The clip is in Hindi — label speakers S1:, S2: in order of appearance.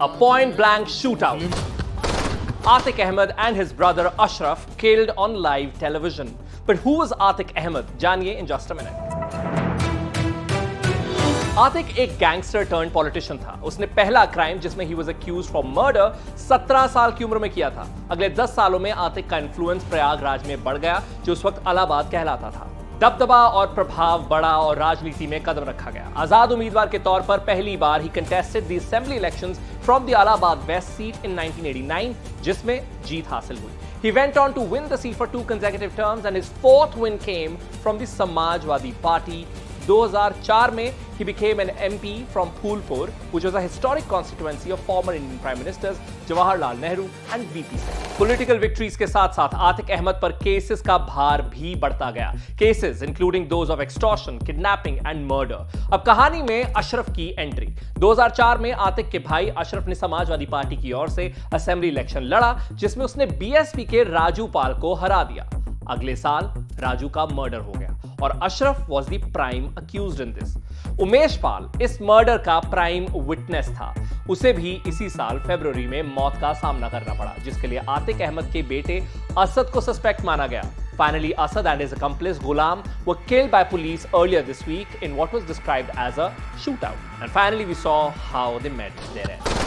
S1: A point blank shootout. Atik Ahmed and his brother Ashraf killed on live television. But who was Atik Ahmed? Janiye in just a minute. Atiq एक गैंगस्टर टर्न पॉलिटिशियन था उसने पहला क्राइम जिसमें he was accused for murder 17 साल की उम्र में किया था अगले 10 सालों में आतिक का इन्फ्लुएंस प्रयागराज में बढ़ गया जो उस वक्त अलाहाबाद कहलाता था दबदबा और प्रभाव बड़ा और राजनीति में कदम रखा गया। आज़ाद उम्मीदवार के तौर पर पहली बार he contested the assembly elections from the Allahabad west seat in 1989 जिसमें जीत हासिल हुई। He went on to win the seat for two consecutive terms and his fourth win came from the Samajwadi Party 2004 में he became an MP from Phulpur, which was a historic constituency of former Indian Prime Ministers Jawaharlal Nehru and VP Singh. Political victories के साथ साथ आतिक अहमद पर केसेस का भार भी बढ़ता गया। Cases including those of extortion kidnapping and murder अब कहानी में अशरफ की एंट्री 2004 में आतिक के भाई अशरफ ने समाजवादी पार्टी की ओर से असेंबली इलेक्शन लड़ा जिसमें उसने बीएसपी के राजू पाल को हरा दिया। अगले साल राजू का मर्डर हो गया। और Ashraf was the prime accused in this Umesh Pal इस मर्डर का प्राइम विटनेस था। उसे भी इसी साल फेब्रवरी में मौत का सामना करना पड़ा, जिसके लिए आतिक अहमद के बेटे असद को सस्पेक्ट माना गया। Finally Asad and his accomplice Ghulam were kill by police earlier this week in what was describe as a out and finally we saw how they end